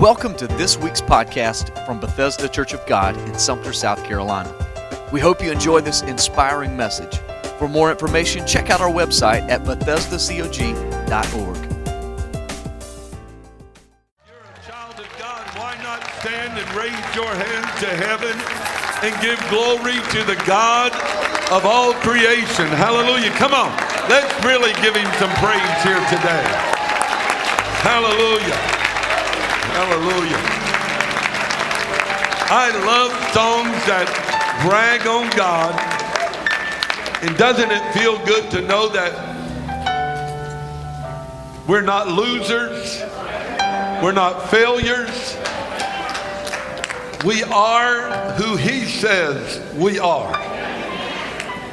Welcome to this week's podcast from Bethesda Church of God in Sumter, South Carolina. We hope you enjoy this inspiring message. For more information, check out our website at bethesdacog.org. You're a child of God. Why not stand and raise your hands to heaven and give glory to the God of all creation? Hallelujah. Come on. Let's really give him some praise here today. Hallelujah. Hallelujah. I love songs that brag on God. And doesn't it feel good to know that we're not losers? We're not failures. We are who He says we are.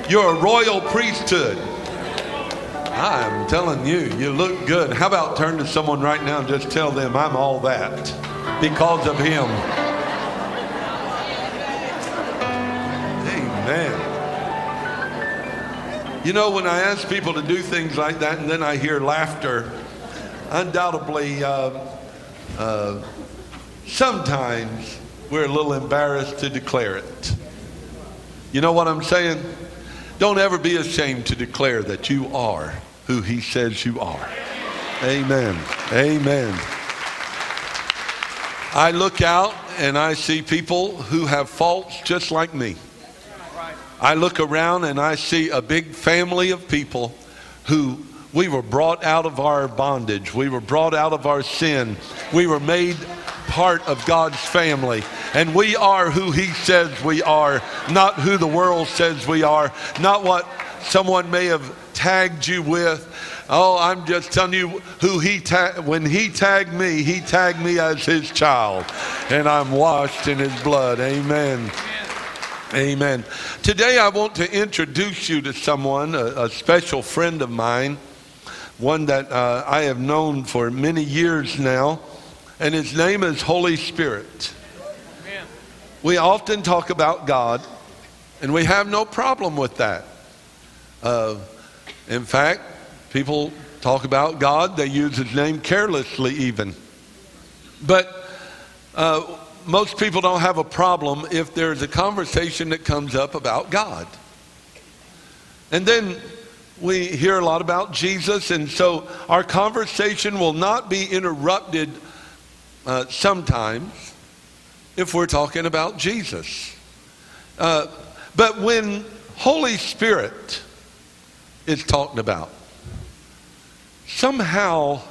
You're a royal priesthood. I'm telling you, you look good. How about turn to someone right now and just tell them I'm all that because of Him? Amen. You know, when I ask people to do things like that and then I hear laughter, undoubtedly, uh, uh, sometimes we're a little embarrassed to declare it. You know what I'm saying? Don't ever be ashamed to declare that you are who he says you are. Amen. Amen. I look out and I see people who have faults just like me. I look around and I see a big family of people who we were brought out of our bondage. We were brought out of our sin. We were made part of God's family. And we are who He says we are, not who the world says we are, not what someone may have tagged you with. Oh, I'm just telling you who he ta- when he tagged me, he tagged me as his child, and I'm washed in his blood. Amen. Amen. Today I want to introduce you to someone, a, a special friend of mine, one that uh, I have known for many years now, and his name is Holy Spirit. We often talk about God, and we have no problem with that. Uh, in fact, people talk about God, they use his name carelessly, even. But uh, most people don't have a problem if there's a conversation that comes up about God. And then we hear a lot about Jesus, and so our conversation will not be interrupted uh, sometimes if we're talking about Jesus. Uh, but when Holy Spirit is talked about. Somehow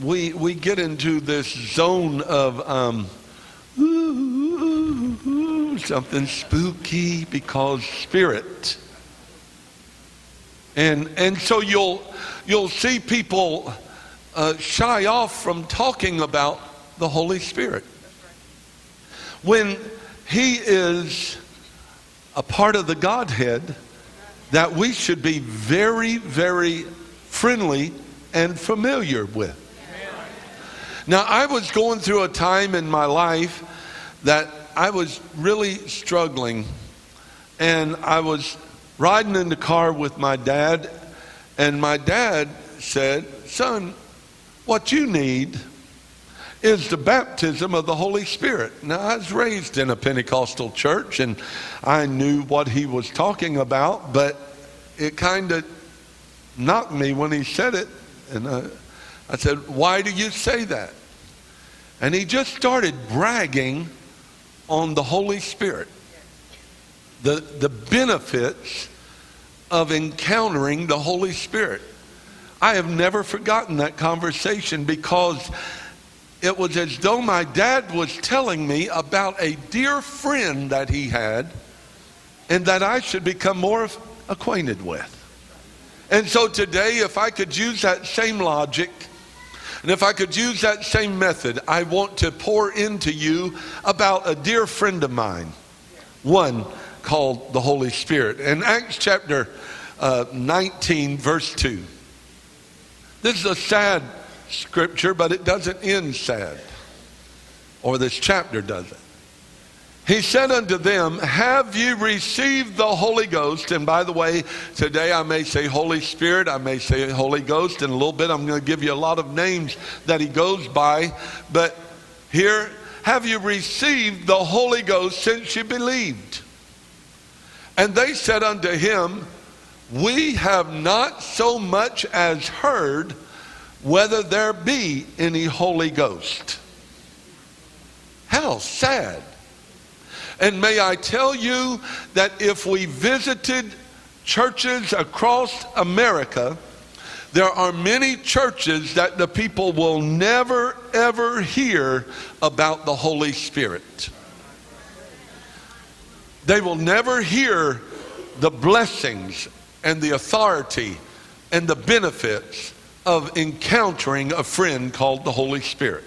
we, we get into this zone of um, ooh, ooh, something spooky because spirit. And, and so you'll, you'll see people uh, shy off from talking about the Holy Spirit. When He is a part of the Godhead, that we should be very, very friendly and familiar with. Now, I was going through a time in my life that I was really struggling, and I was riding in the car with my dad, and my dad said, Son, what you need is the baptism of the Holy Spirit. Now, I was raised in a Pentecostal church and I knew what he was talking about, but it kind of knocked me when he said it. And I, I said, Why do you say that? And he just started bragging on the Holy Spirit, the, the benefits of encountering the Holy Spirit. I have never forgotten that conversation because it was as though my dad was telling me about a dear friend that he had and that I should become more acquainted with. And so today, if I could use that same logic, and if I could use that same method, I want to pour into you about a dear friend of mine, one called the Holy Spirit. In Acts chapter uh, 19, verse 2, this is a sad scripture, but it doesn't end sad, or this chapter doesn't. He said unto them, Have you received the Holy Ghost? And by the way, today I may say Holy Spirit, I may say Holy Ghost. In a little bit, I'm going to give you a lot of names that he goes by. But Here, have you received the Holy Ghost since you believed? And they said unto him, We have not so much as heard whether there be any Holy Ghost. How sad. And may I tell you that if we visited churches across America, there are many churches that the people will never ever hear about the Holy Spirit. They will never hear the blessings and the authority and the benefits of encountering a friend called the Holy Spirit.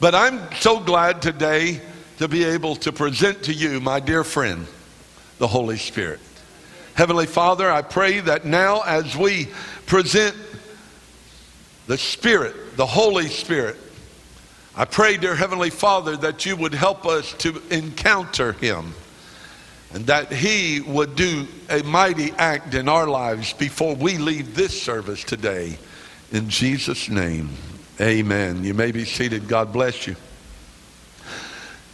But I'm so glad today to be able to present to you, my dear friend, the Holy Spirit. Heavenly Father, I pray that now as we present the Spirit, the Holy Spirit, I pray, dear Heavenly Father, that you would help us to encounter Him and that He would do a mighty act in our lives before we leave this service today. In Jesus' name, amen. You may be seated. God bless you.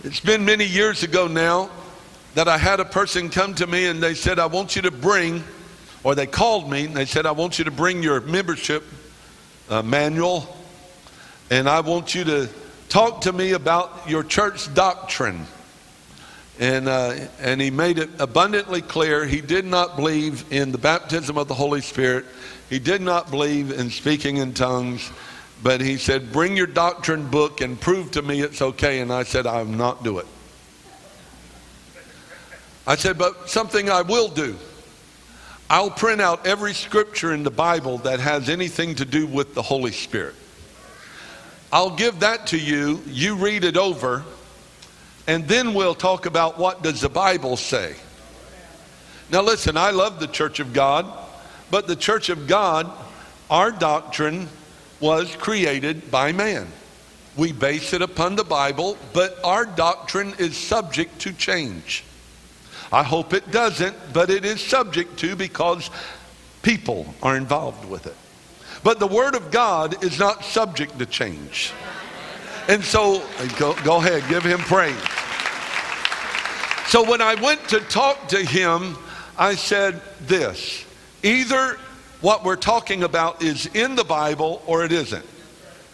It's been many years ago now that I had a person come to me and they said, I want you to bring, or they called me and they said, I want you to bring your membership uh, manual and I want you to talk to me about your church doctrine. And, uh, and he made it abundantly clear he did not believe in the baptism of the Holy Spirit. He did not believe in speaking in tongues. But he said, Bring your doctrine book and prove to me it's okay. And I said, I will not do it. I said, But something I will do. I'll print out every scripture in the Bible that has anything to do with the Holy Spirit. I'll give that to you. You read it over and then we'll talk about what does the Bible say. Now listen, I love the church of God, but the church of God, our doctrine was created by man. We base it upon the Bible, but our doctrine is subject to change. I hope it doesn't, but it is subject to because people are involved with it. But the Word of God is not subject to change. And so, go, go ahead, give him praise. So when I went to talk to him, I said this either what we're talking about is in the Bible or it isn't.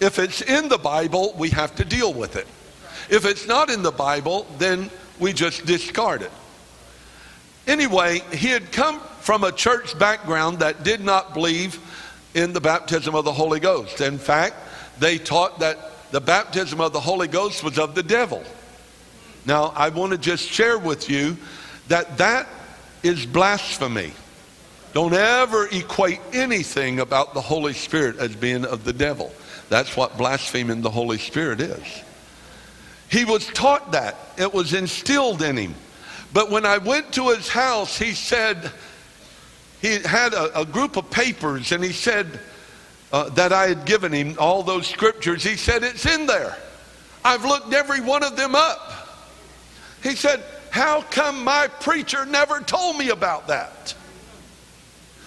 If it's in the Bible, we have to deal with it. If it's not in the Bible, then we just discard it. Anyway, he had come from a church background that did not believe in the baptism of the Holy Ghost. In fact, they taught that the baptism of the Holy Ghost was of the devil. Now, I want to just share with you that that is blasphemy. Don't ever equate anything about the Holy Spirit as being of the devil. That's what blaspheming the Holy Spirit is. He was taught that, it was instilled in him. But when I went to his house, he said, he had a, a group of papers and he said, uh, that I had given him, all those scriptures, he said, It's in there. I've looked every one of them up. He said, How come my preacher never told me about that?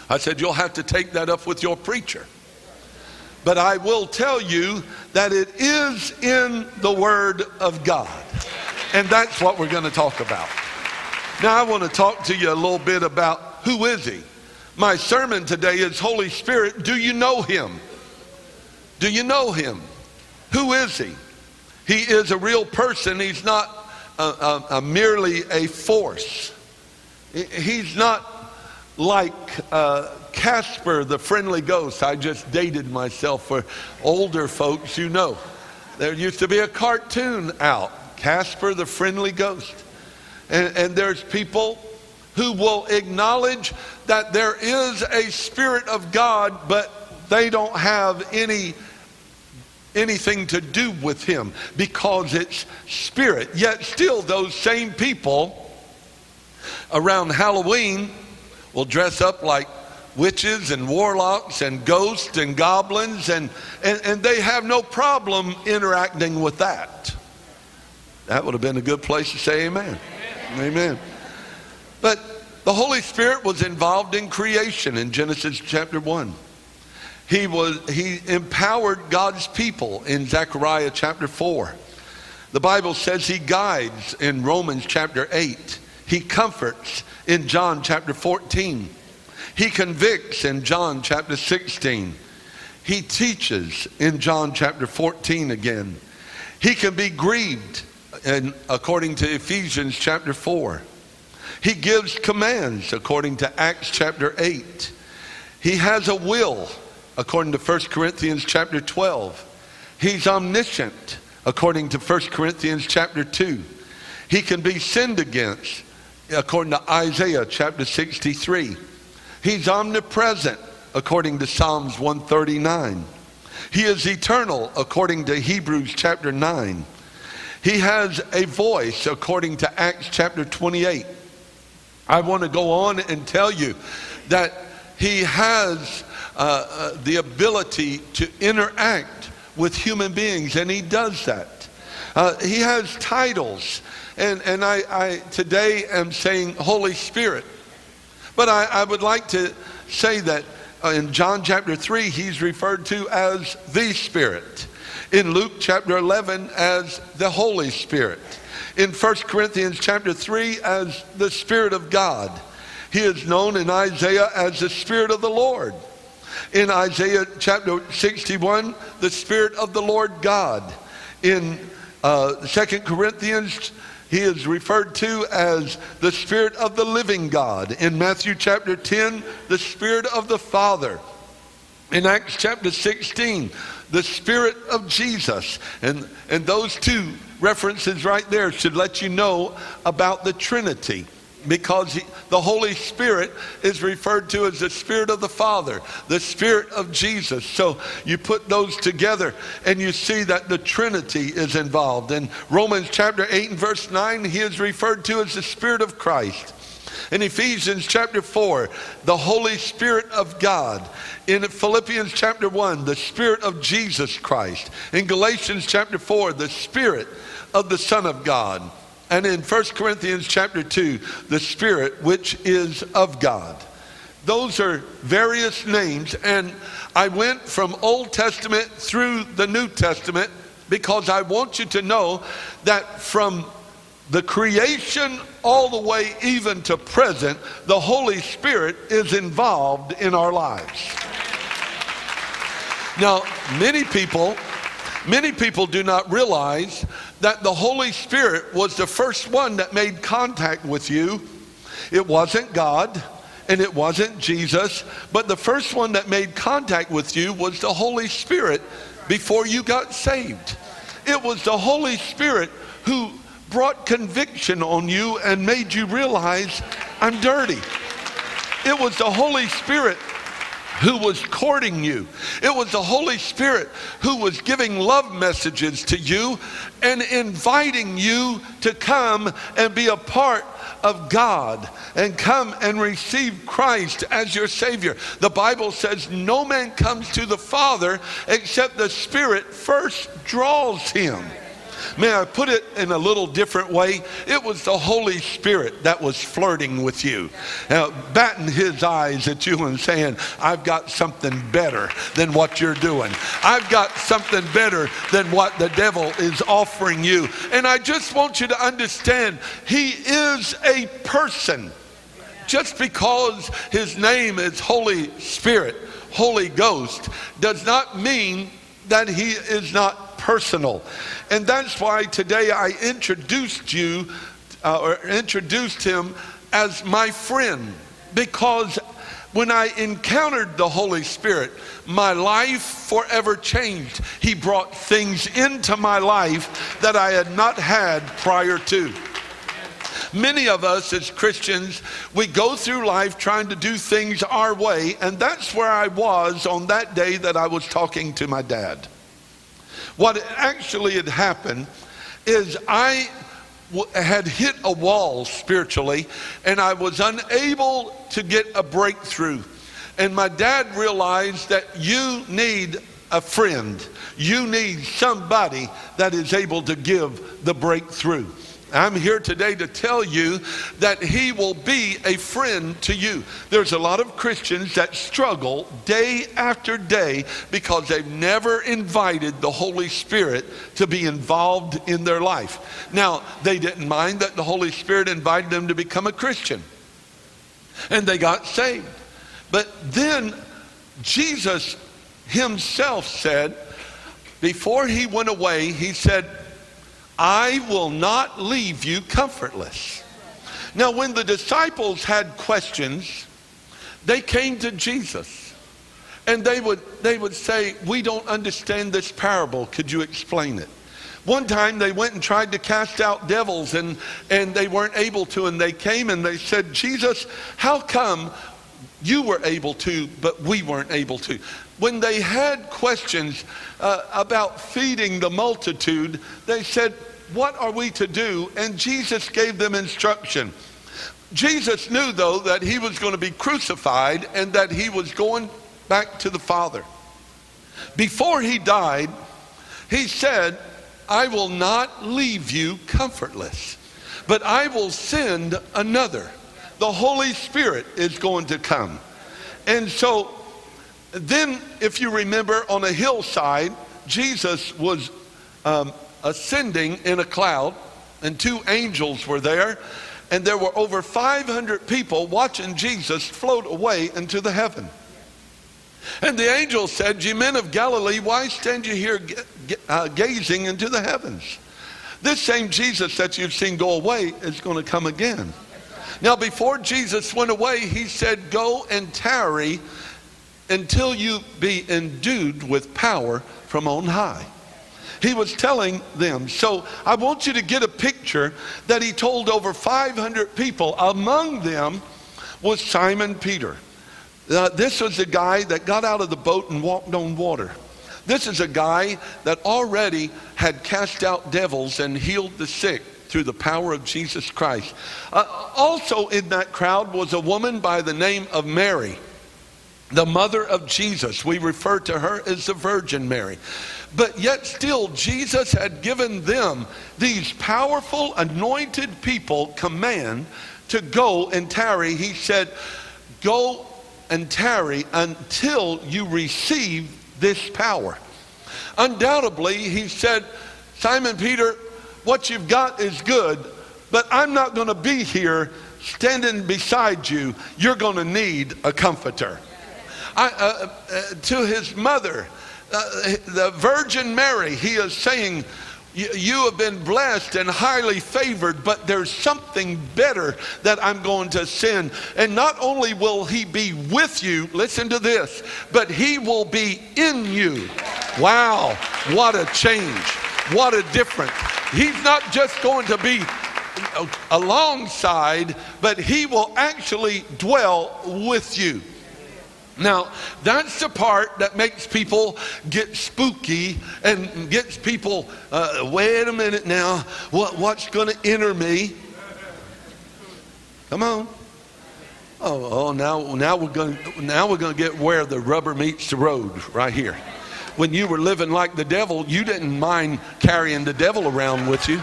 I said, You'll have to take that up with your preacher. But I will tell you that it is in the Word of God. And that's what we're going to talk about. Now, I want to talk to you a little bit about who is He? My sermon today is Holy Spirit, do you know him? Do you know him? Who is he? He is a real person. He's not a, a, a merely a force. He's not like uh, Casper the friendly ghost. I just dated myself for older folks, you know. There used to be a cartoon out, Casper the friendly ghost. And, and there's people who will acknowledge that there is a Spirit of God, but they don't have any anything to do with him because it's spirit. Yet still those same people around Halloween will dress up like witches and warlocks and ghosts and goblins and, and, and they have no problem interacting with that. That would have been a good place to say amen. Amen. amen. But the Holy Spirit was involved in creation in Genesis chapter 1. He was he empowered God's people in Zechariah chapter 4. The Bible says he guides in Romans chapter 8. He comforts in John chapter 14. He convicts in John chapter 16. He teaches in John chapter 14 again. He can be grieved and according to Ephesians chapter 4. He gives commands according to Acts chapter 8. He has a will according to 1 Corinthians chapter 12. He's omniscient according to 1 Corinthians chapter 2. He can be sinned against according to Isaiah chapter 63. He's omnipresent according to Psalms 139. He is eternal according to Hebrews chapter 9. He has a voice according to Acts chapter 28. I want to go on and tell you that he has uh, uh, the ability to interact with human beings, and he does that. Uh, he has titles, and, and I, I today am saying Holy Spirit. But I, I would like to say that uh, in John chapter 3, he's referred to as the Spirit. In Luke chapter 11, as the Holy Spirit. In 1 Corinthians chapter 3, as the Spirit of God. He is known in Isaiah as the Spirit of the Lord. In Isaiah chapter 61, the Spirit of the Lord God. In uh, 2 Corinthians, he is referred to as the Spirit of the living God. In Matthew chapter 10, the Spirit of the Father. In Acts chapter 16, the Spirit of Jesus. And, and those two references right there should let you know about the Trinity because he, the Holy Spirit is referred to as the Spirit of the Father, the Spirit of Jesus. So you put those together and you see that the Trinity is involved. In Romans chapter 8 and verse 9, he is referred to as the Spirit of Christ. In Ephesians chapter 4, the Holy Spirit of God. In Philippians chapter 1, the Spirit of Jesus Christ. In Galatians chapter 4, the Spirit of the Son of God. And in 1 Corinthians chapter 2, the Spirit which is of God. Those are various names. And I went from Old Testament through the New Testament because I want you to know that from the creation all the way even to present, the Holy Spirit is involved in our lives. Now, many people, many people do not realize that the Holy Spirit was the first one that made contact with you. It wasn't God and it wasn't Jesus, but the first one that made contact with you was the Holy Spirit before you got saved. It was the Holy Spirit who brought conviction on you and made you realize I'm dirty. It was the Holy Spirit who was courting you. It was the Holy Spirit who was giving love messages to you and inviting you to come and be a part of God and come and receive Christ as your Savior. The Bible says no man comes to the Father except the Spirit first draws him. May I put it in a little different way? It was the Holy Spirit that was flirting with you, uh, batting his eyes at you and saying, I've got something better than what you're doing. I've got something better than what the devil is offering you. And I just want you to understand, he is a person. Just because his name is Holy Spirit, Holy Ghost, does not mean that he is not personal. And that's why today I introduced you uh, or introduced him as my friend because when I encountered the Holy Spirit, my life forever changed. He brought things into my life that I had not had prior to. Many of us as Christians, we go through life trying to do things our way, and that's where I was on that day that I was talking to my dad. What actually had happened is I had hit a wall spiritually and I was unable to get a breakthrough. And my dad realized that you need a friend. You need somebody that is able to give the breakthrough. I'm here today to tell you that He will be a friend to you. There's a lot of Christians that struggle day after day because they've never invited the Holy Spirit to be involved in their life. Now, they didn't mind that the Holy Spirit invited them to become a Christian, and they got saved. But then Jesus Himself said, before He went away, He said, I will not leave you comfortless. Now, when the disciples had questions, they came to Jesus and they would, they would say, We don't understand this parable. Could you explain it? One time they went and tried to cast out devils and, and they weren't able to. And they came and they said, Jesus, how come you were able to, but we weren't able to? When they had questions uh, about feeding the multitude, they said, what are we to do? And Jesus gave them instruction. Jesus knew, though, that he was going to be crucified and that he was going back to the Father. Before he died, he said, I will not leave you comfortless, but I will send another. The Holy Spirit is going to come. And so, then, if you remember, on a hillside, Jesus was um, ascending in a cloud, and two angels were there, and there were over 500 people watching Jesus float away into the heaven. And the angel said, Ye men of Galilee, why stand you here uh, gazing into the heavens? This same Jesus that you've seen go away is going to come again. Now, before Jesus went away, he said, Go and tarry until you be endued with power from on high. He was telling them. So I want you to get a picture that he told over 500 people. Among them was Simon Peter. Uh, this was the guy that got out of the boat and walked on water. This is a guy that already had cast out devils and healed the sick through the power of Jesus Christ. Uh, also in that crowd was a woman by the name of Mary, the mother of Jesus. We refer to her as the Virgin Mary. But yet, still, Jesus had given them, these powerful, anointed people, command to go and tarry. He said, Go and tarry until you receive this power. Undoubtedly, he said, Simon Peter, what you've got is good, but I'm not going to be here standing beside you. You're going to need a comforter. I, uh, uh, to his mother, uh, the Virgin Mary, he is saying, you have been blessed and highly favored, but there's something better that I'm going to send. And not only will he be with you, listen to this, but he will be in you. Wow, what a change. What a difference. He's not just going to be alongside, but he will actually dwell with you. Now, that's the part that makes people get spooky and gets people, uh, wait a minute now, what, what's going to enter me? Come on. Oh, oh now, now we're going now we're going to get where the rubber meets the road right here. When you were living like the devil, you didn't mind carrying the devil around with you.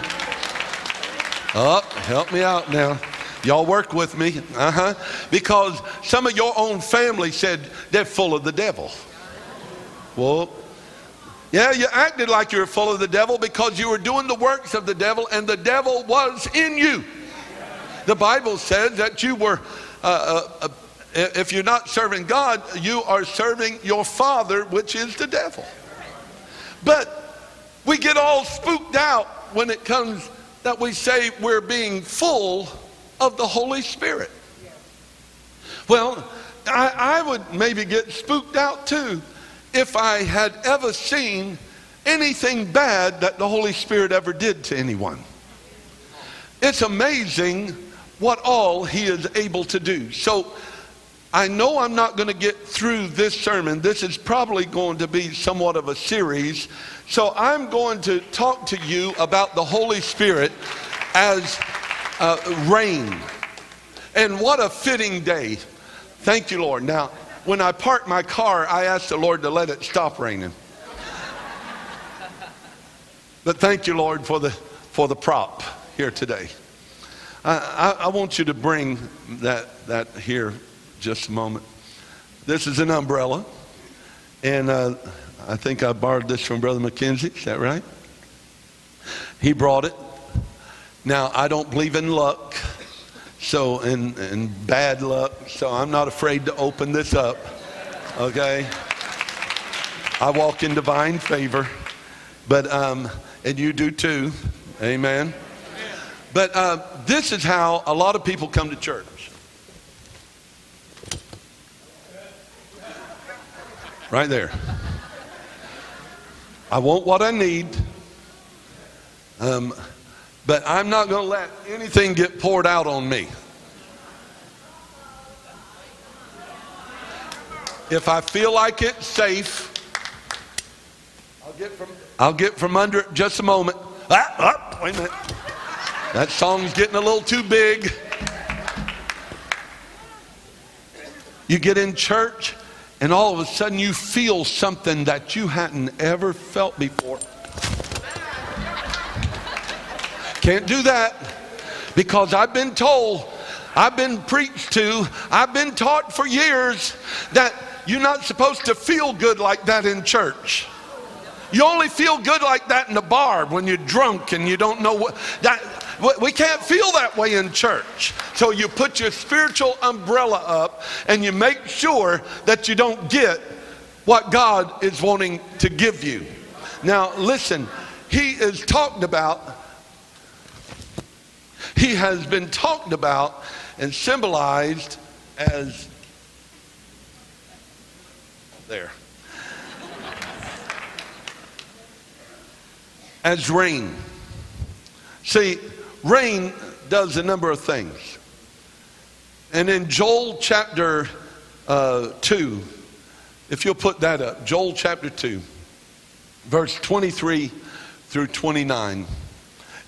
Oh, help me out now. Y'all work with me, uh huh. Because some of your own family said they're full of the devil. Well, yeah, you acted like you were full of the devil because you were doing the works of the devil and the devil was in you. The Bible says that you were, uh, uh, uh if you're not serving God, you are serving your father, which is the devil. But we get all spooked out when it comes that we say we're being full of the Holy Spirit. Well, I, I would maybe get spooked out too if I had ever seen anything bad that the Holy Spirit ever did to anyone. It's amazing what all He is able to do. So I know I'm not going to get through this sermon. This is probably going to be somewhat of a series. So I'm going to talk to you about the Holy Spirit as uh, rain. And what a fitting day. Thank you, Lord. Now, when I park my car, I ask the Lord to let it stop raining. But thank you, Lord, for the, for the prop. here today. I, I, I want you to bring that, that here just a moment. This is an umbrella. And uh, I think I borrowed this from Brother McKenzie. Is that right? He brought it. Now, I don't believe in luck, so, and, and bad luck, so I'm not afraid to open this up, okay? I walk in divine favor, but, um, and you do too, amen? But uh, this is how a lot of people come to church. Right there. I want what I need. Um, but I'm not going to let anything get poured out on me. If I feel like it's safe, I'll get from, I'll get from under it just a moment. Ah, ah, wait a minute. That song's getting a little too big. You get in church, and all of a sudden you feel something that you hadn't ever felt before. Can't do that because I've been told, I've been preached to, I've been taught for years that you're not supposed to feel good like that in church. You only feel good like that in the bar when you're drunk and you don't know what that we can't feel that way in church. So you put your spiritual umbrella up and you make sure that you don't get what God is wanting to give you. Now, listen, he is talked about he has been talked about and symbolized as there. as rain. See, rain does a number of things. And in Joel chapter uh, 2, if you'll put that up, Joel chapter 2, verse 23 through 29,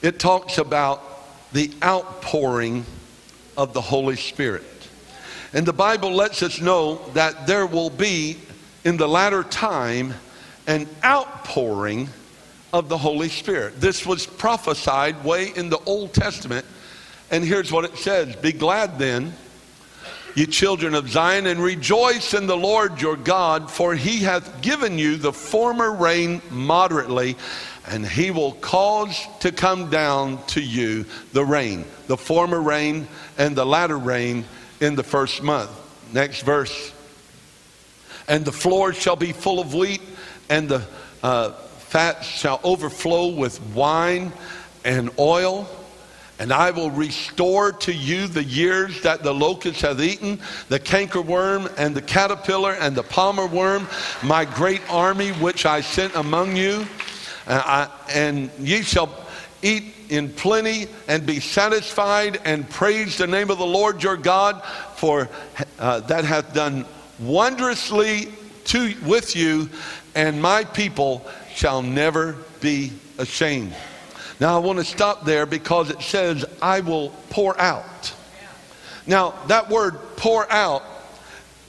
it talks about the outpouring of the Holy Spirit. And the Bible lets us know that there will be in the latter time an outpouring of the Holy Spirit. This was prophesied way in the Old Testament. And here's what it says Be glad then, ye children of Zion, and rejoice in the Lord your God, for he hath given you the former rain moderately and he will cause to come down to you the rain, the former rain and the latter rain in the first month. Next verse. And the floors shall be full of wheat, and the uh, fat shall overflow with wine and oil. And I will restore to you the years that the locust hath eaten, the cankerworm and the caterpillar and the palmer worm, my great army which I sent among you and, I, and ye shall eat in plenty and be satisfied and praise the name of the Lord your God, for uh, that hath done wondrously to, with you, and my people shall never be ashamed. Now I want to stop there because it says, I will pour out. Now that word pour out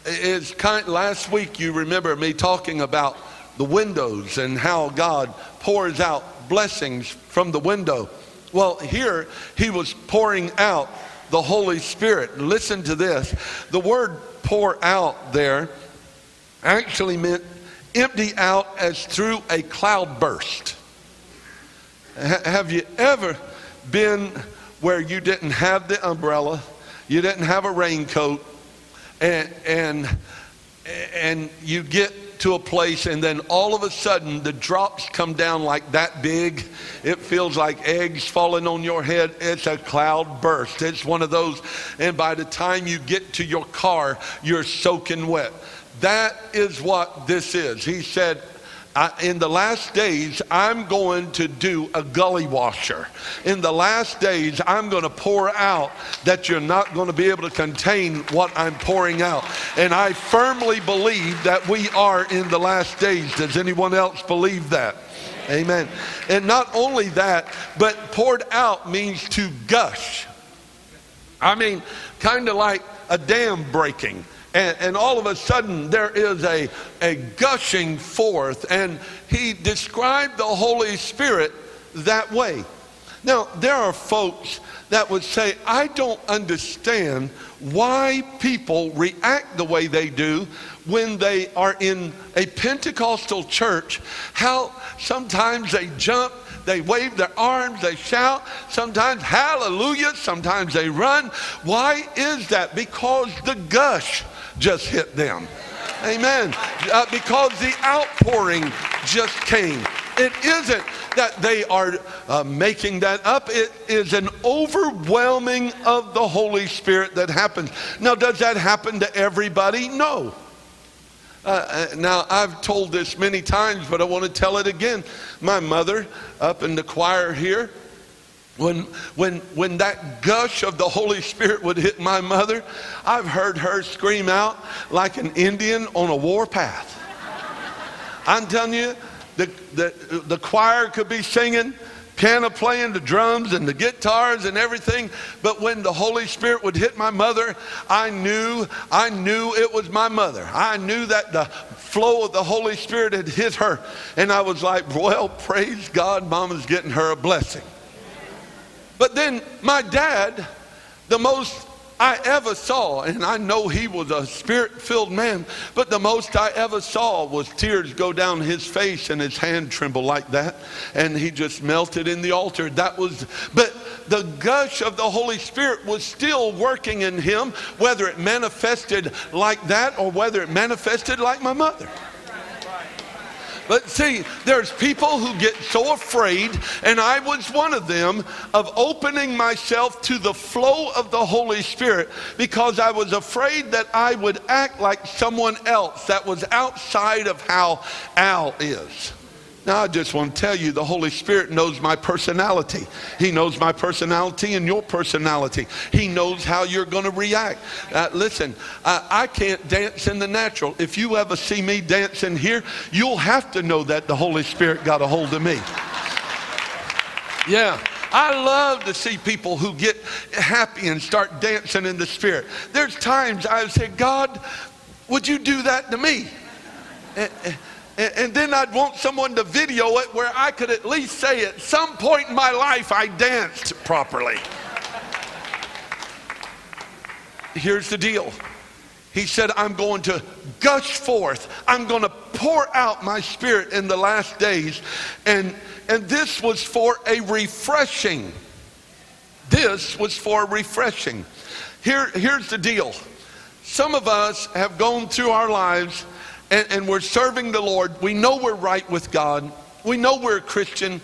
is kind last week you remember me talking about the windows and how God pours out blessings from the window. Well, here he was pouring out the Holy Spirit. Listen to this. The word pour out there actually meant empty out as through a cloud Have you ever been where you didn't have the umbrella, you didn't have a raincoat, and, and, and you get to a place and then all of a sudden the drops come down like that big. It feels like eggs falling on your head. It's a cloud burst. It's one of those. And by the time you get to your car, you're soaking wet. That is what this is. He said, I, in the last days, I'm going to do a gully washer. In the last days, I'm going to pour out that you're not going to be able to contain what I'm pouring out. And I firmly believe that we are in the last days. Does anyone else believe that? Amen. And not only that, but poured out means to gush. I mean, kind of like a dam breaking and, and all of a sudden there is a, a gushing forth. And he described the Holy Spirit that way. Now, there are folks that would say, I don't understand why people react the way they do when they are in a Pentecostal church, how sometimes they jump, they wave their arms, they shout, sometimes hallelujah, sometimes they run. Why is that? Because the gush just hit them. Amen. Uh, because the outpouring just came. It isn't that they are uh, making that up. It is an overwhelming of the Holy Spirit that happens. Now, does that happen to everybody? No. Uh, uh, now, I've told this many times, but I want to tell it again. My mother, up in the choir here, when, when, when that gush of the Holy Spirit would hit my mother, I've heard her scream out like an Indian on a warpath. I'm telling you, the, the, the choir could be singing, piano playing, the drums and the guitars and everything. But when the Holy Spirit would hit my mother, I knew, I knew it was my mother. I knew that the flow of the Holy Spirit had hit her. And I was like, well, praise God, mama's getting her a blessing. But then my dad, the most I ever saw, and I know he was a spirit filled man, but the most I ever saw was tears go down his face and his hand tremble like that, and he just melted in the altar. That was, but the gush of the Holy Spirit was still working in him, whether it manifested like that or whether it manifested like my mother. But see, there's people who get so afraid, and I was one of them, of opening myself to the flow of the Holy Spirit because I was afraid that I would act like someone else that was outside of how Al is. Now, I just want to tell you the Holy Spirit knows my personality. He knows my personality and your personality. He knows how you're going to react. Uh, listen, uh, I can't dance in the natural. If you ever see me dancing here, you'll have to know that the Holy Spirit got a hold of me. Yeah. I love to see people who get happy and start dancing in the spirit. There's times I say, God, would you do that to me? And, and then I'd want someone to video it where I could at least say at some point in my life I danced properly. Here's the deal. He said, I'm going to gush forth. I'm going to pour out my spirit in the last days. And, and this was for a refreshing. This was for refreshing. Here, here's the deal. Some of us have gone through our lives and, and we're serving the Lord. We know we're right with God. We know we're a Christian,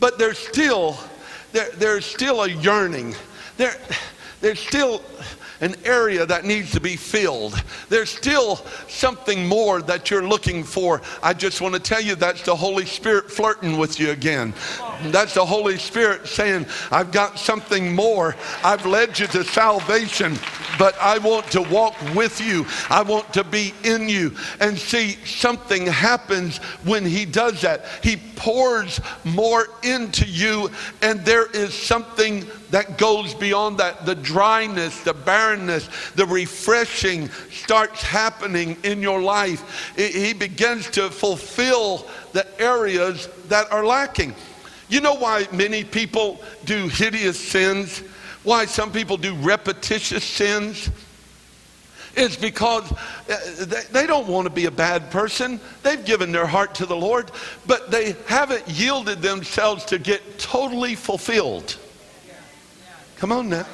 but there's still there, there's still a yearning. There, there's still an area that needs to be filled. There's still something more that you're looking for. I just want to tell you that's the Holy Spirit flirting with you again. That's the Holy Spirit saying, I've got something more. I've led you to salvation, but I want to walk with you. I want to be in you. And see, something happens when He does that. He pours more into you, and there is something that goes beyond that. The dryness, the barrenness, the refreshing starts happening in your life. He begins to fulfill the areas that are lacking. You know why many people do hideous sins? Why some people do repetitious sins? It's because uh, they don't want to be a bad person. They've given their heart to the Lord, but they haven't yielded themselves to get totally fulfilled. Come on now.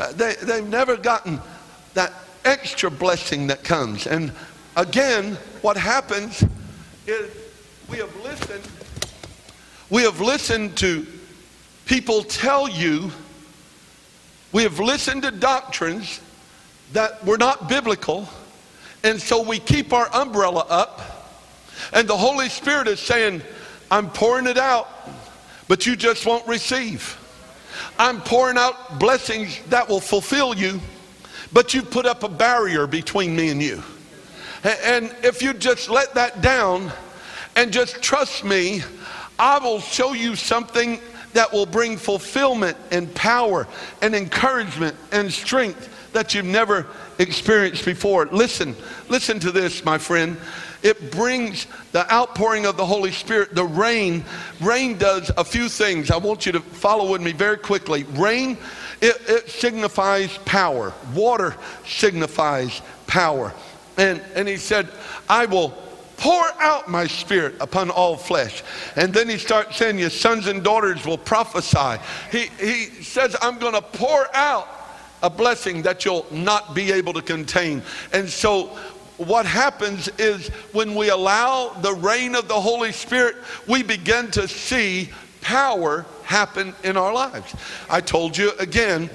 Uh, they, they've never gotten that extra blessing that comes. And again, what happens is we have listened, we have listened to people tell you, we have listened to doctrines that were not biblical, and so we keep our umbrella up, and the Holy Spirit is saying, I'm pouring it out, but you just won't receive. I'm pouring out blessings that will fulfill you, but you put up a barrier between me and you. And if you just let that down and just trust me, I will show you something that will bring fulfillment and power and encouragement and strength that you've never experienced before. Listen, listen to this, my friend. It brings the outpouring of the Holy Spirit, the rain rain does a few things. I want you to follow with me very quickly. Rain, it, it signifies power. Water signifies power. And, and he said, I will pour out my spirit upon all flesh. And then he starts saying, Your sons and daughters will prophesy. He, he says, I'm going to pour out a blessing that you'll not be able to contain. And so, what happens is when we allow the reign of the Holy Spirit, we begin to see power happen in our lives. I told you again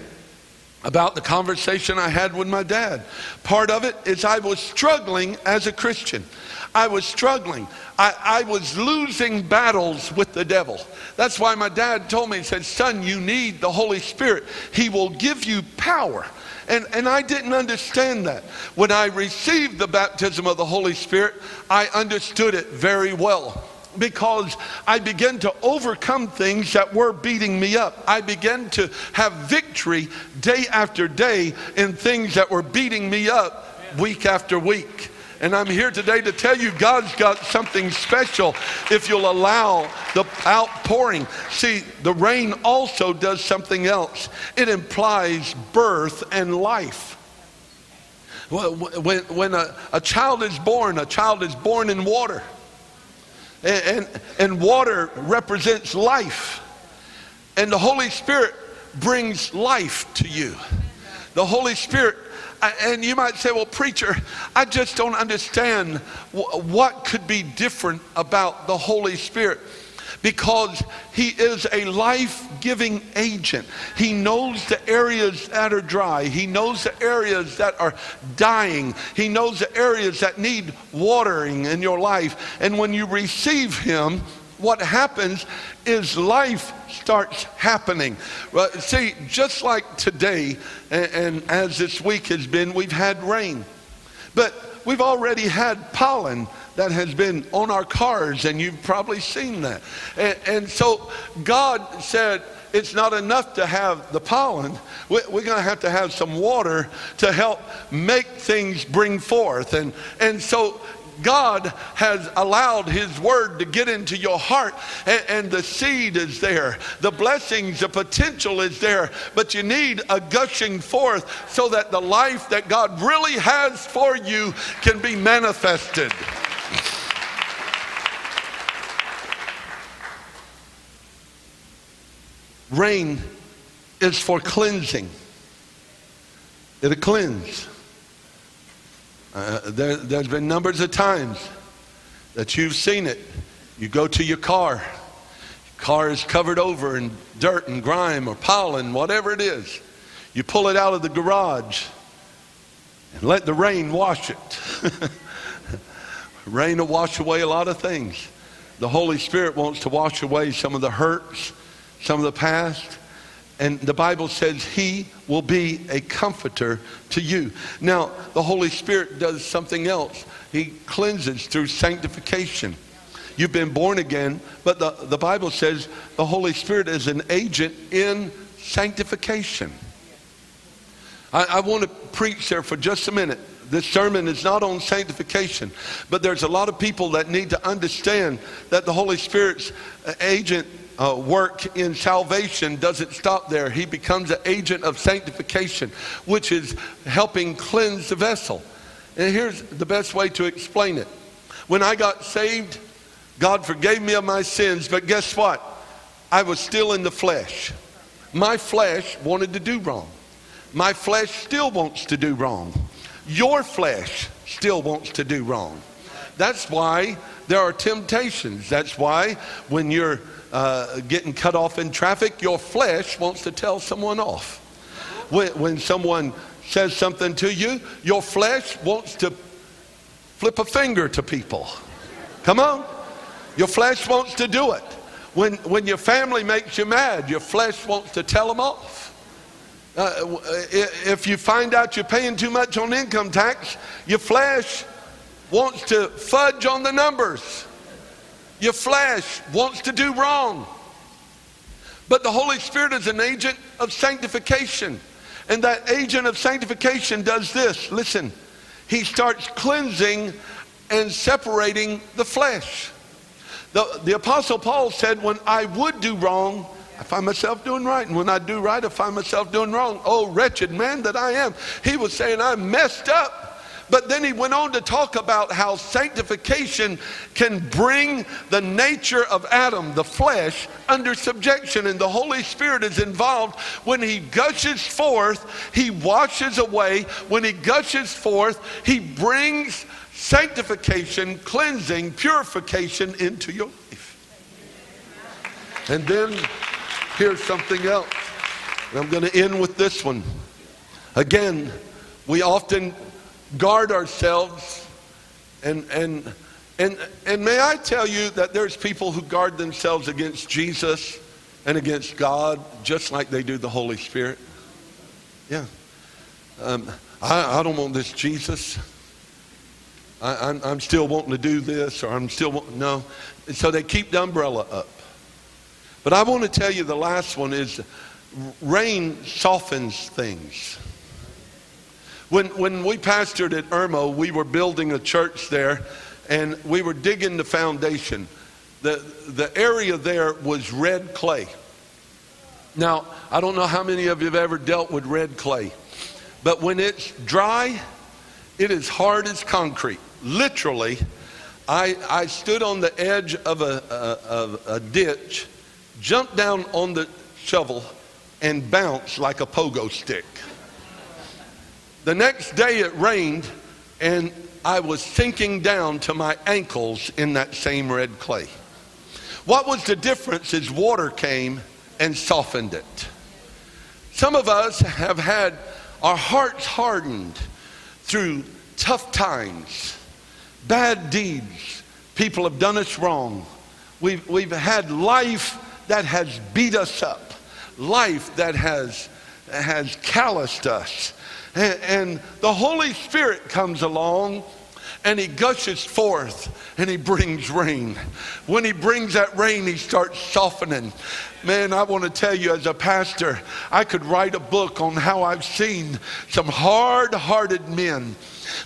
about the conversation I had with my dad. Part of it is I was struggling as a Christian. I was struggling. I, I, was losing battles with the devil. That's why my dad told me, he said, Son, you need the Holy Spirit. He will give you power. And, and I didn't understand that. When I received the baptism of the Holy Spirit, I understood it very well because I began to overcome things that were beating me up. I began to have victory day after day in things that were beating me up week after week. And I'm here today to tell you God's got something special if you'll allow the outpouring. See, the rain also does something else, it implies birth and life. When, when a, a child is born, a child is born in water. And, and, and water represents life. And the Holy Spirit brings life to you. The Holy Spirit and you might say, well, preacher, I just don't understand what could be different about the Holy Spirit because he is a life giving agent. He knows the areas that are dry, he knows the areas that are dying, he knows the areas that need watering in your life. And when you receive him, what happens is life starts happening. Well, see, just like today, and, and as this week has been, we've had rain. But we've already had pollen that has been on our cars, and you've probably seen that. And, and so God said, it's not enough to have the pollen. We're going to have to have some water to help make things bring forth. And, and so God has allowed His Word to get into your heart, and, and, the seed is there. The blessings, the potential is there, but you need a gushing forth so that the life that God really has for you can be manifested. Rain is for cleansing, it'll cleanse. Uh, there, there's been numbers of times that you've seen it. You go to your car, your car is covered over in dirt and grime or pollen, whatever it is. You pull it out of the garage and let the rain wash it. rain will wash away a lot of things. The Holy Spirit wants to wash away some of the hurts, some of the past. And the Bible says he will be a comforter to you. Now, the Holy Spirit does something else. He cleanses through sanctification. You've been born again, but the, the Bible says the Holy Spirit is an agent in sanctification. I, I want to preach there for just a minute. This sermon is not on sanctification, but there's a lot of people that need to understand that the Holy Spirit's uh, agent uh, work in salvation doesn't stop there. He becomes an agent of sanctification, which is helping cleanse the vessel. And here's the best way to explain it. When I got saved, God forgave me of my sins, but guess what? I was still in the flesh. My flesh wanted to do wrong. My flesh still wants to do wrong. Your flesh still wants to do wrong. That's why there are temptations. That's why when you're uh, getting cut off in traffic, your flesh wants to tell someone off. When, when someone says something to you, your flesh wants to flip a finger to people. Come on. Your flesh wants to do it. When, when your family makes you mad, your flesh wants to tell them off. Uh, if you find out you're paying too much on income tax, your flesh wants to fudge on the numbers. Your flesh wants to do wrong. But the Holy Spirit is an agent of sanctification. And that agent of sanctification does this listen, he starts cleansing and separating the flesh. The, the Apostle Paul said, When I would do wrong, I find myself doing right. And when I do right, I find myself doing wrong. Oh, wretched man that I am. He was saying, I'm messed up. But then he went on to talk about how sanctification can bring the nature of Adam, the flesh, under subjection. And the Holy Spirit is involved. When he gushes forth, he washes away. When he gushes forth, he brings sanctification, cleansing, purification into your life. And then here's something else. And I'm going to end with this one. Again, we often guard ourselves and and and and may I tell you that there's people who guard themselves against Jesus and against God just like they do the Holy Spirit. Yeah. Um, I, I don't want this Jesus. I, am I'm, I'm still wanting to do this, or I'm still wanting, no. So they keep the umbrella up. But I want to tell you the last one is rain softens things. When, when we pastored at Irmo, we were building a church there and we were digging the foundation. The, the area there was red clay. Now, I don't know how many of you have ever dealt with red clay, but when it's dry, it is hard as concrete. Literally, I, I stood on the edge of a, a, of a ditch, jumped down on the shovel, and bounced like a pogo stick. The next day it rained, and I was sinking down to my ankles in that same red clay. What was the difference is water came and softened it. Some of us have had our hearts hardened through tough times, bad deeds. People have done us wrong. We've, we've had life that has beat us up, life that has, has calloused us. And, and the Holy Spirit comes along and he gushes forth and he brings rain. When he brings that rain, he starts softening. Man, I want to tell you as a pastor, I could write a book on how I've seen some hard hearted men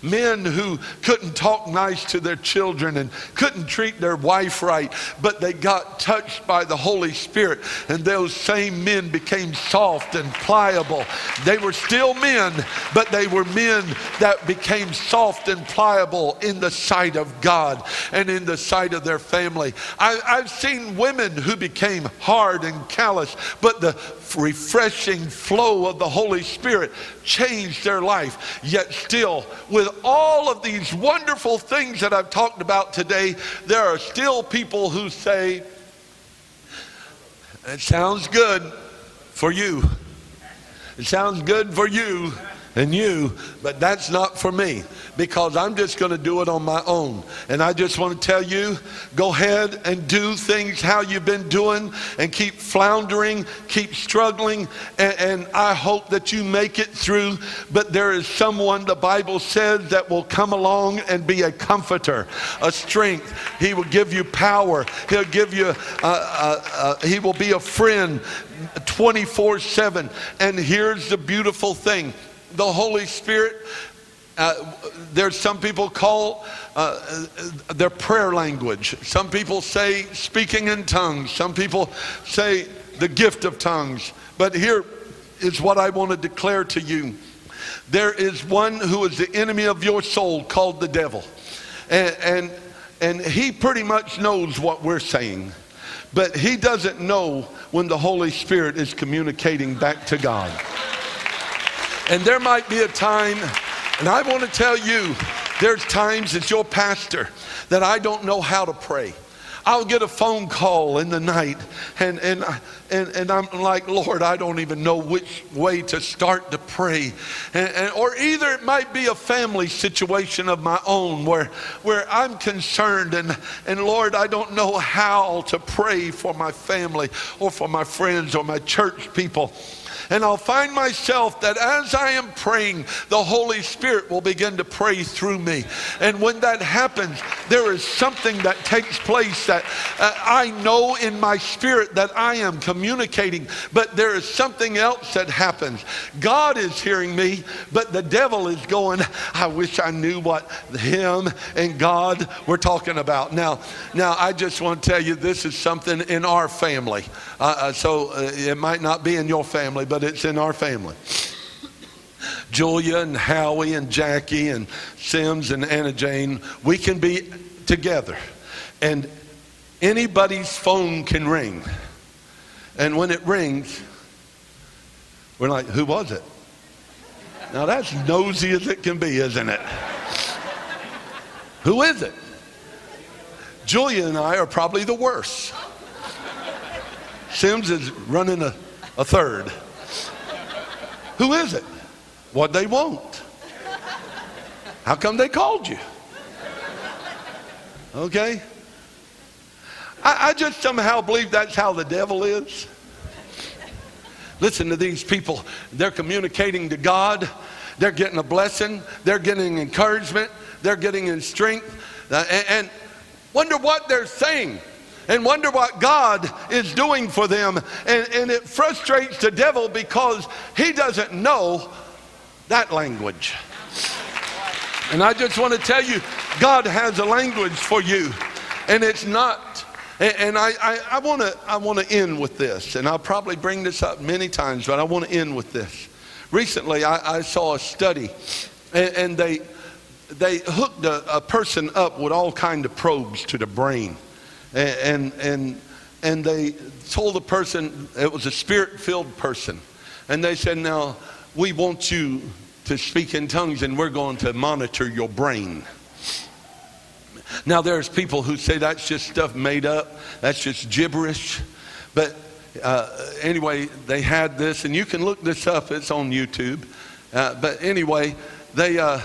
men who couldn't talk nice to their children and couldn't treat their wife right, but they got touched by the Holy Spirit, and those same men became soft and pliable. They were still men, but they were men that became soft and pliable in the sight of God and in the sight of their family. I, have seen women who became hard and callous, but the refreshing flow of the Holy Spirit changed their life. Yet, still, with all of these wonderful things that I've talked about today, there are still people who say, It sounds good for you. It sounds good for you and you, but that's not for me because I'm just going to do it on my own. And I just want to tell you go ahead and do things how you've been doing and keep floundering, keep struggling, and, and I hope that you make it through. But there is someone, the Bible says, that will come along and be a comforter, a strength. He will give you power, He'll give you, uh, uh, uh, He will be a friend 24 7. And here's the beautiful thing the Holy Spirit. Uh, there's some people call uh, their prayer language. Some people say speaking in tongues. Some people say the gift of tongues. But here is what I want to declare to you. There is one who is the enemy of your soul called the devil. And, and, and he pretty much knows what we're saying. But he doesn't know when the Holy Spirit is communicating back to God. And there might be a time, and I want to tell you, there's times as your pastor that I don't know how to pray. I'll get a phone call in the night and, and, and, and I'm like, Lord, I don't even know which way to start to pray. And, and, or either it might be a family situation of my own where, where I'm concerned and, and Lord, I don't know how to pray for my family or for my friends or my church people. And I'll find myself that as I am praying, the Holy Spirit will begin to pray through me. And when that happens, there is something that takes place that uh, I know in my spirit that I am communicating, but there is something else that happens. God is hearing me, but the devil is going, I wish I knew what him and God were talking about. Now, now I just want to tell you this is something in our family. Uh, uh, so uh, it might not be in your family, but it's in our family. Julia and Howie and Jackie and Sims and Anna Jane, we can be together. And anybody's phone can ring. And when it rings, we're like, who was it? Now that's nosy as it can be, isn't it? who is it? Julia and I are probably the worst. Sims is running a, a third. Who is it? What they want? How come they called you? Okay? I, I just somehow believe that's how the devil is. Listen to these people. They're communicating to God. They're getting a blessing. They're getting encouragement. They're getting in strength. Uh, and, and wonder what they're saying and wonder what God is doing for them. And, and it frustrates the devil because he doesn't know that language. And I just want to tell you, God has a language for you. And it's not and, I, I, I want to I wanna end with this, and I'll probably bring this up many times, but I want to end with this. Recently, I, I saw a study, and, and they, they hooked a, a, person up with all kind of probes to the brain. And, and, and, they told the person, it was a spirit-filled person, and they said, now, we want you to speak in tongues, and we're going to monitor your brain. Now, there's people who say that's just stuff made up, that's just gibberish. But uh, anyway, they had this, and you can look this up, it's on YouTube. Uh, but anyway, they, uh,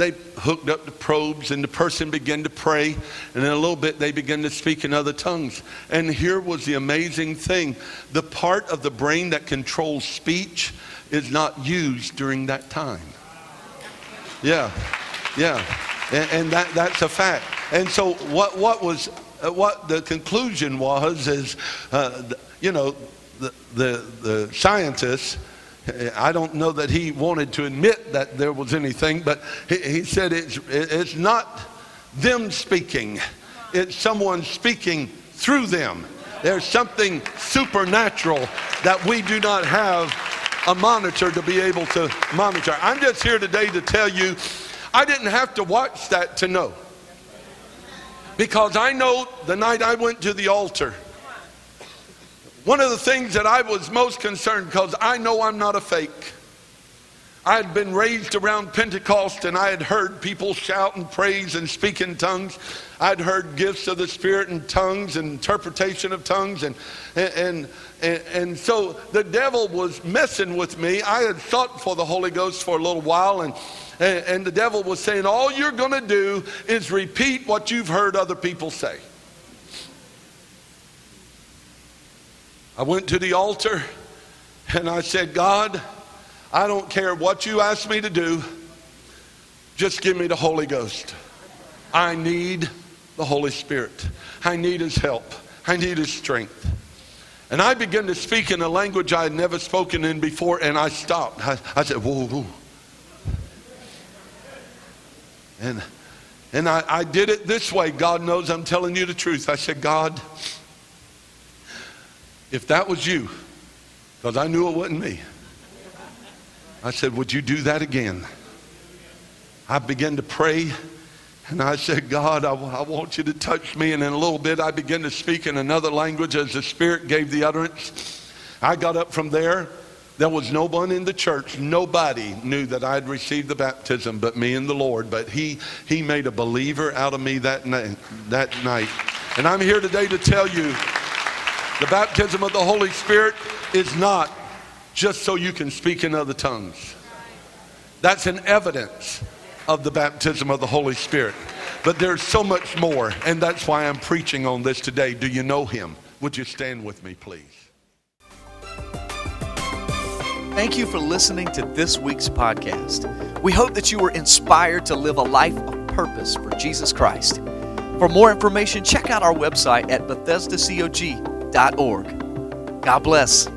they hooked up the probes, and the person began to pray, and in a little bit, they began to speak in other tongues. And here was the amazing thing the part of the brain that controls speech is not used during that time. Yeah, yeah. And, and that, that's a fact. And so what, what was, uh, what the conclusion was is, uh, you know, the, the, the scientists, I don't know that he wanted to admit that there was anything, but he, he said it's, it's not them speaking, it's someone speaking through them. There's something supernatural that we do not have a monitor to be able to monitor. I'm just here today to tell you I didn't have to watch that to know. Because I know the night I went to the altar, one of the things that I was most concerned because I know I'm not a fake. I had been raised around Pentecost and I had heard people shout and praise and speak in tongues. I'd heard gifts of the Spirit and tongues and interpretation of tongues. And, and, and, and so the devil was messing with me. I had sought for the Holy Ghost for a little while and and, and the devil was saying, All you're going to do is repeat what you've heard other people say. I went to the altar and I said, God, I don't care what you ask me to do, just give me the Holy Ghost. I need the Holy Spirit. I need His help. I need His strength. And I began to speak in a language I had never spoken in before, and I stopped. I, I said, Whoa, whoa. And, and I, I did it this way. God knows I'm telling you the truth. I said, God, if that was you, because I knew it wasn't me, I said, Would you do that again? I began to pray and I said, God, I, I, want you to touch me. And in a little bit, I began to speak in another language as the Spirit gave the utterance. I got up from there there was no one in the church, nobody knew that I'd received the baptism but me and the Lord. But he, he made a believer out of me that night, that night. And I'm here today to tell you the baptism of the Holy Spirit is not just so you can speak in other tongues. That's an evidence of the baptism of the Holy Spirit. But there's so much more, and that's why I'm preaching on this today. Do you know him? Would you stand with me, please? Thank you for listening to this week's podcast. We hope that you were inspired to live a life of purpose for Jesus Christ. For more information, check out our website at God bless.